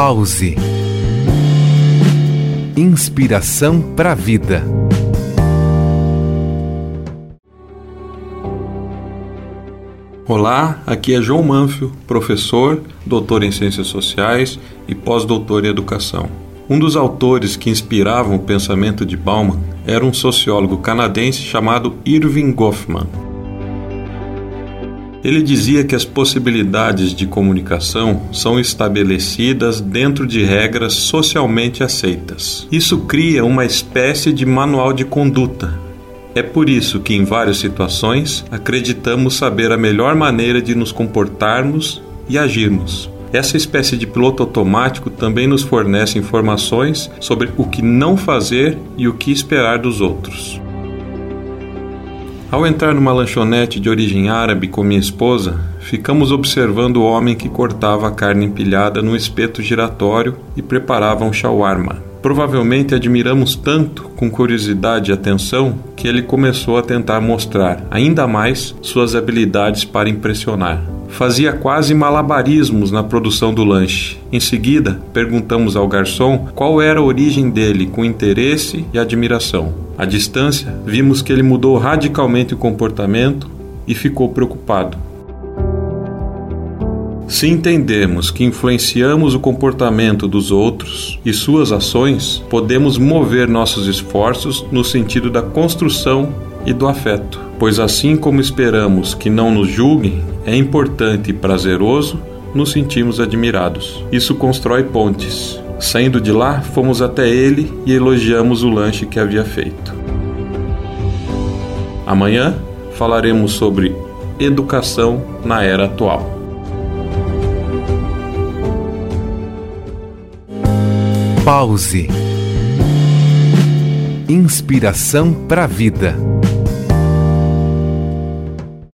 Pause. Inspiração para a vida. Olá, aqui é João Manfio, professor, doutor em Ciências Sociais e pós-doutor em Educação. Um dos autores que inspiravam o pensamento de Bauman era um sociólogo canadense chamado Irving Goffman. Ele dizia que as possibilidades de comunicação são estabelecidas dentro de regras socialmente aceitas. Isso cria uma espécie de manual de conduta. É por isso que, em várias situações, acreditamos saber a melhor maneira de nos comportarmos e agirmos. Essa espécie de piloto automático também nos fornece informações sobre o que não fazer e o que esperar dos outros. Ao entrar numa lanchonete de origem árabe com minha esposa, ficamos observando o homem que cortava a carne empilhada num espeto giratório e preparava um shawarma. Provavelmente admiramos tanto, com curiosidade e atenção, que ele começou a tentar mostrar ainda mais suas habilidades para impressionar. Fazia quase malabarismos na produção do lanche. Em seguida, perguntamos ao garçom qual era a origem dele, com interesse e admiração. À distância, vimos que ele mudou radicalmente o comportamento e ficou preocupado. Se entendemos que influenciamos o comportamento dos outros e suas ações, podemos mover nossos esforços no sentido da construção e do afeto, pois assim como esperamos que não nos julguem, é importante e prazeroso nos sentimos admirados. Isso constrói pontes, Saindo de lá, fomos até ele e elogiamos o lanche que havia feito. Amanhã falaremos sobre educação na era atual. Pause. Inspiração para a vida.